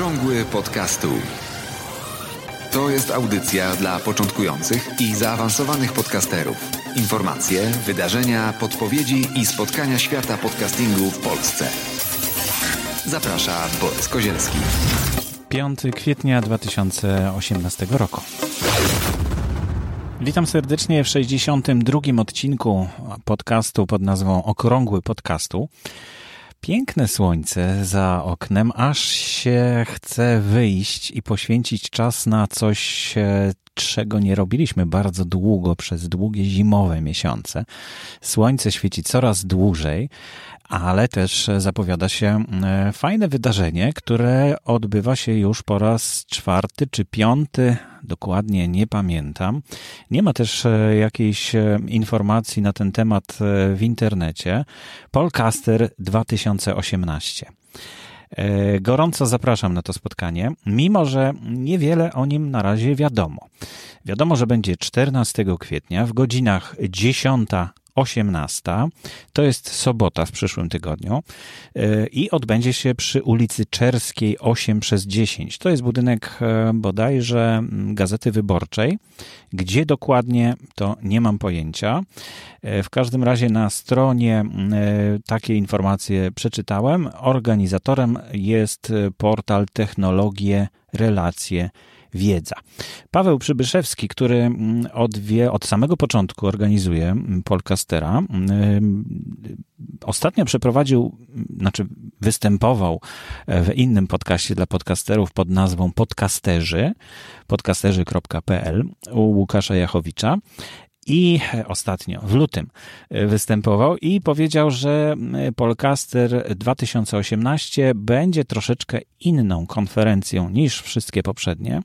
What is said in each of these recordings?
Okrągły podcastu. To jest audycja dla początkujących i zaawansowanych podcasterów. Informacje, wydarzenia, podpowiedzi i spotkania świata podcastingu w Polsce. Zaprasza Borys Kozielski. 5 kwietnia 2018 roku. Witam serdecznie w 62 odcinku podcastu pod nazwą Okrągły Podcastu. Piękne słońce za oknem, aż się chce wyjść i poświęcić czas na coś, e, czego nie robiliśmy bardzo długo przez długie zimowe miesiące. Słońce świeci coraz dłużej, ale też zapowiada się e, fajne wydarzenie, które odbywa się już po raz czwarty czy piąty, dokładnie nie pamiętam. Nie ma też e, jakiejś e, informacji na ten temat w internecie. Polcaster 2018. Gorąco zapraszam na to spotkanie, mimo że niewiele o nim na razie wiadomo. Wiadomo, że będzie 14 kwietnia w godzinach 10 18. To jest sobota w przyszłym tygodniu e, i odbędzie się przy ulicy Czerskiej 8 przez 10. To jest budynek e, bodajże Gazety Wyborczej. Gdzie dokładnie, to nie mam pojęcia. E, w każdym razie na stronie takie informacje przeczytałem. Organizatorem jest portal Technologie Relacje wiedza. Paweł Przybyszewski, który mm, od, wie, od samego początku organizuje mm, Polcastera, mm, ostatnio przeprowadził, znaczy występował w innym podcaście dla podcasterów pod nazwą Podcasterzy, podcasterzy.pl u Łukasza Jachowicza i ostatnio w lutym występował i powiedział, że Polcaster 2018 będzie troszeczkę inną konferencją niż wszystkie poprzednie,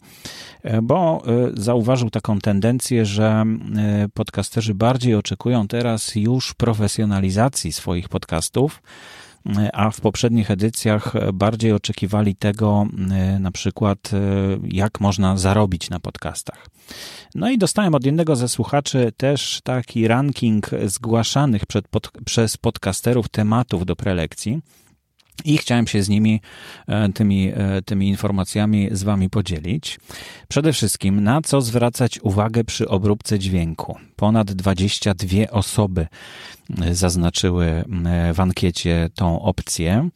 bo e, zauważył taką tendencję, że e, podcasterzy bardziej oczekują teraz już profesjonalizacji swoich podcastów a w poprzednich edycjach bardziej oczekiwali tego, e, na przykład, e, jak można zarobić na podcastach. No i dostałem od jednego ze słuchaczy też taki ranking zgłaszanych pod, przez podcasterów tematów do prelekcji. I chciałem się z nimi, e, tymi, tymi informacjami z Wami podzielić. Przede wszystkim, na co zwracać uwagę przy obróbce dźwięku. Ponad 22 osoby zaznaczyły w ankiecie tą opcję.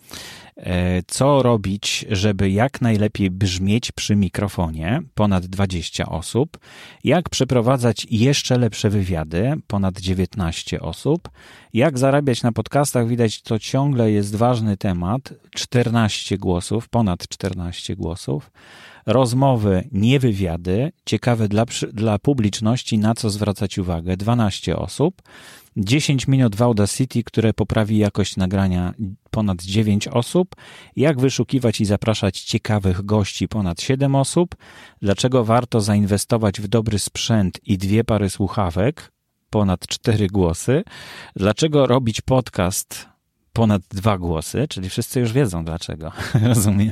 E, co robić, żeby jak najlepiej brzmieć przy mikrofonie? Ponad 20 osób. Jak przeprowadzać jeszcze lepsze wywiady? Ponad 19 osób. Jak zarabiać na podcastach? Widać, to ciągle jest ważny temat. 14 głosów, ponad 14 głosów rozmowy, nie wywiady, ciekawe dla, dla publiczności, na co zwracać uwagę, 12 osób, 10 minut w Audacity, które poprawi jakość nagrania ponad 9 osób, jak wyszukiwać i zapraszać ciekawych gości ponad 7 osób, dlaczego warto zainwestować w dobry sprzęt i dwie pary słuchawek, ponad 4 głosy, dlaczego robić podcast ponad dwa głosy, czyli wszyscy już wiedzą dlaczego. Rozumiem.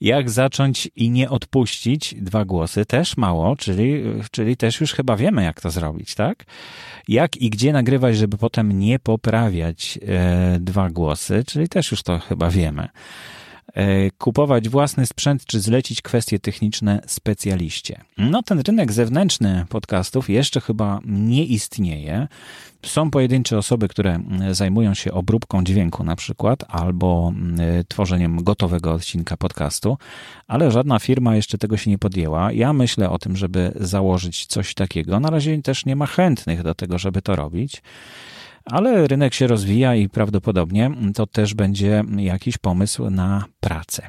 Jak zacząć i nie odpuścić dwa głosy, też mało, czyli, czyli też już chyba wiemy, jak to zrobić, tak? Jak i gdzie nagrywać, żeby potem nie poprawiać e, dwa głosy, czyli też już to chyba wiemy. E, kupować własny sprzęt czy zlecić kwestie techniczne specjaliście. No, ten rynek zewnętrzny podcastów jeszcze chyba nie istnieje. Są pojedyncze osoby, które zajmują się obróbką dźwięku na przykład, albo tworzeniem gotowego odcinka podcastu, ale żadna firma jeszcze tego się nie podjęła. Ja myślę o tym, żeby założyć coś takiego. Na razie też nie ma chętnych do tego, żeby to robić ale rynek się rozwija i prawdopodobnie to też będzie jakiś pomysł na pracę.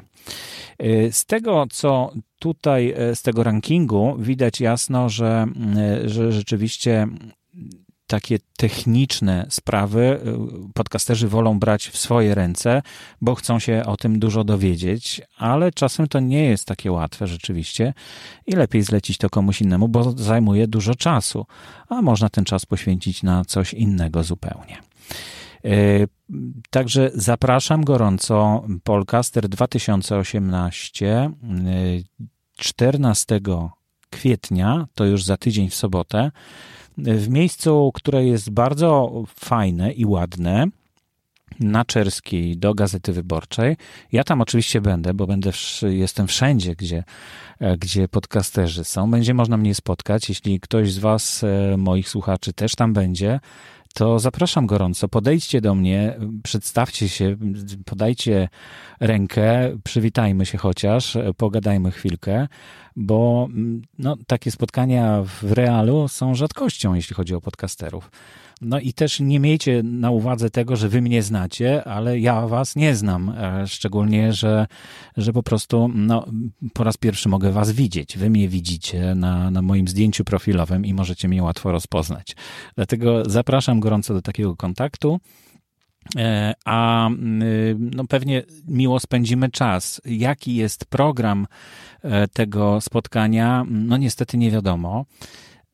Z tego, co tutaj z tego rankingu widać jasno, że, że rzeczywiście takie techniczne sprawy y, podcasterzy wolą brać w swoje ręce, bo chcą się o tym dużo dowiedzieć, ale czasem to nie jest takie łatwe rzeczywiście i lepiej zlecić to komuś innemu, bo zajmuje dużo czasu, a można ten czas poświęcić na coś innego zupełnie. Y, także zapraszam gorąco Polcaster 2018 14 y, kwietnia, to już za tydzień w sobotę w miejscu, które jest bardzo fajne i ładne. na Czerskiej do Gazety Wyborczej. Ja tam oczywiście będę, bo będę jestem wszędzie, gdzie, e, gdzie podcasterzy są. Będzie można mnie spotkać. Jeśli ktoś z Was, e, moich słuchaczy, też tam będzie, to zapraszam gorąco. Podejdźcie do mnie, przedstawcie się, podajcie rękę, przywitajmy się chociaż, pogadajmy chwilkę, bo no, takie spotkania w realu są rzadkością, jeśli chodzi o podcasterów. No i też nie miejcie na uwadze tego, że wy mnie znacie, ale ja was nie znam. E, szczególnie, że, że po prostu no, po raz pierwszy mogę was widzieć. Wy mnie widzicie na, na moim zdjęciu profilowym i możecie mnie łatwo rozpoznać. Dlatego zapraszam gorąco do takiego kontaktu. E, a y, no pewnie miło spędzimy czas. Jaki jest program e, tego spotkania? No niestety nie wiadomo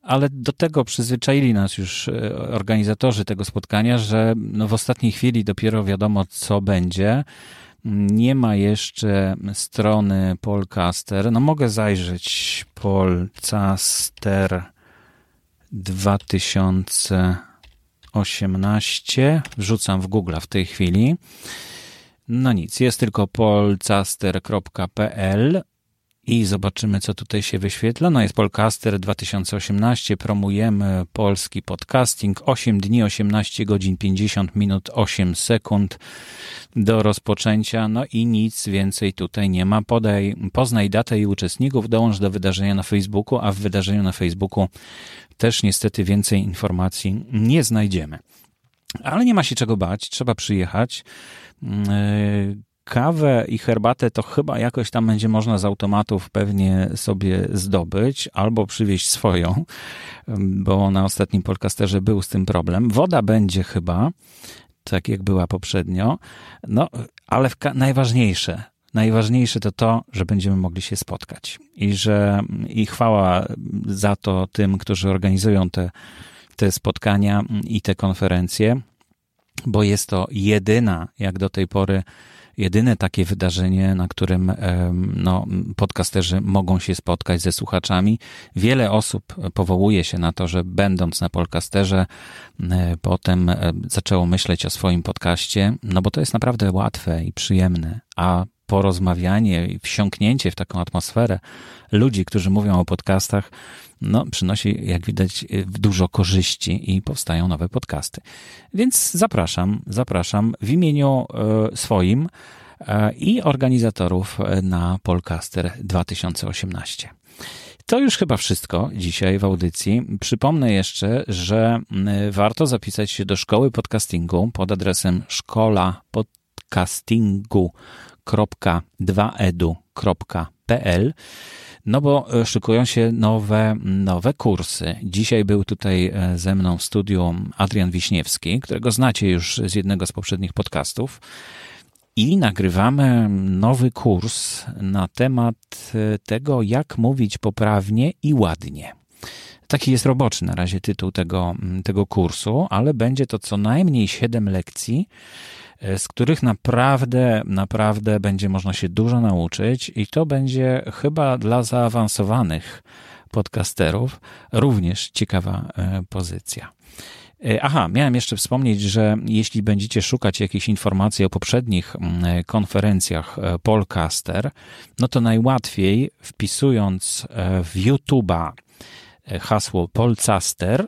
ale do tego przyzwyczaili nas już e, organizatorzy tego spotkania, że no w ostatniej chwili dopiero wiadomo, co będzie. Nie ma jeszcze strony Polcaster. No mogę zajrzeć Polcaster 2018. Wrzucam w Google w tej chwili. No nic, jest tylko polcaster.pl i zobaczymy, co tutaj się wyświetla. No jest Polcaster 2018, promujemy polski podcasting. 8 dni, 18 godzin, 50 minut, 8 sekund do rozpoczęcia. No i nic więcej tutaj nie ma. Podaj, poznaj datę i uczestników, dołącz do wydarzenia na Facebooku, a w wydarzeniu na Facebooku też niestety więcej informacji nie znajdziemy. Ale nie ma się czego bać, trzeba przyjechać. Kawę i herbatę to chyba jakoś tam będzie można z automatów pewnie sobie zdobyć albo przywieźć swoją, bo na ostatnim podcasterze był z tym problem. Woda będzie chyba, tak jak była poprzednio. No, ale najważniejsze, najważniejsze to to, że będziemy mogli się spotkać i że i chwała za to tym, którzy organizują te, te spotkania i te konferencje, bo jest to jedyna, jak do tej pory, jedyne takie wydarzenie, na którym no, podcasterzy mogą się spotkać ze słuchaczami. Wiele osób powołuje się na to, że będąc na podcasterze, potem zaczęło myśleć o swoim podcaście, no bo to jest naprawdę łatwe i przyjemne, a porozmawianie i wsiąknięcie w taką atmosferę ludzi, którzy mówią o podcastach, no, przynosi, jak widać, dużo korzyści i powstają nowe podcasty. Więc zapraszam, zapraszam w imieniu e, swoim e, i organizatorów na Polcaster 2018. To już chyba wszystko dzisiaj w audycji. Przypomnę jeszcze, że warto zapisać się do szkoły podcastingu pod adresem szkola podcastingu www.2edu.pl no bo e, szykują się nowe, nowe kursy. Dzisiaj był tutaj e, ze mną w studiu Adrian Wiśniewski, którego znacie już z jednego z poprzednich podcastów. I nagrywamy nowy kurs na temat e, tego, jak mówić poprawnie i ładnie. Taki jest roboczy na razie tytuł tego, tego kursu, ale będzie to co najmniej 7 lekcji z których naprawdę, naprawdę będzie można się dużo nauczyć i to będzie chyba dla zaawansowanych podcasterów również ciekawa e, pozycja. E, aha, miałem jeszcze wspomnieć, że jeśli będziecie szukać jakichś informacji o poprzednich konferencjach e, Polcaster, no to najłatwiej wpisując w YouTube'a hasło Polcaster,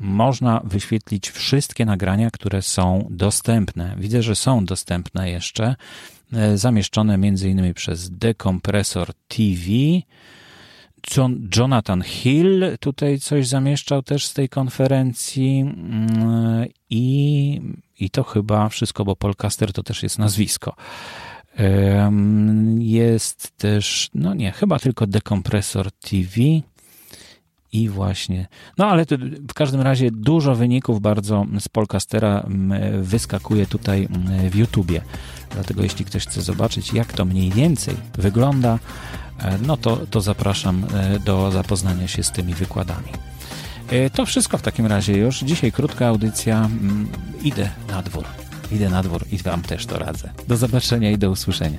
można wyświetlić wszystkie nagrania, które są dostępne. Widzę, że są dostępne jeszcze, e, zamieszczone m.in. przez Dekompresor TV. Jonathan Hill tutaj coś zamieszczał też z tej konferencji mm, i, i to chyba wszystko, bo Polcaster to też jest nazwisko. Jest też, no nie, chyba tylko Dekompresor TV. I właśnie. No ale w każdym razie dużo wyników bardzo z Polcastera wyskakuje tutaj w YouTubie. Dlatego jeśli ktoś chce zobaczyć, jak to mniej więcej wygląda, e, no to, to zapraszam e, do zapoznania się z tymi wykładami. E, to wszystko w takim razie już. Dzisiaj krótka audycja. Idę na dwór. Idę na dwór i Wam też to radzę. Do zobaczenia i do usłyszenia.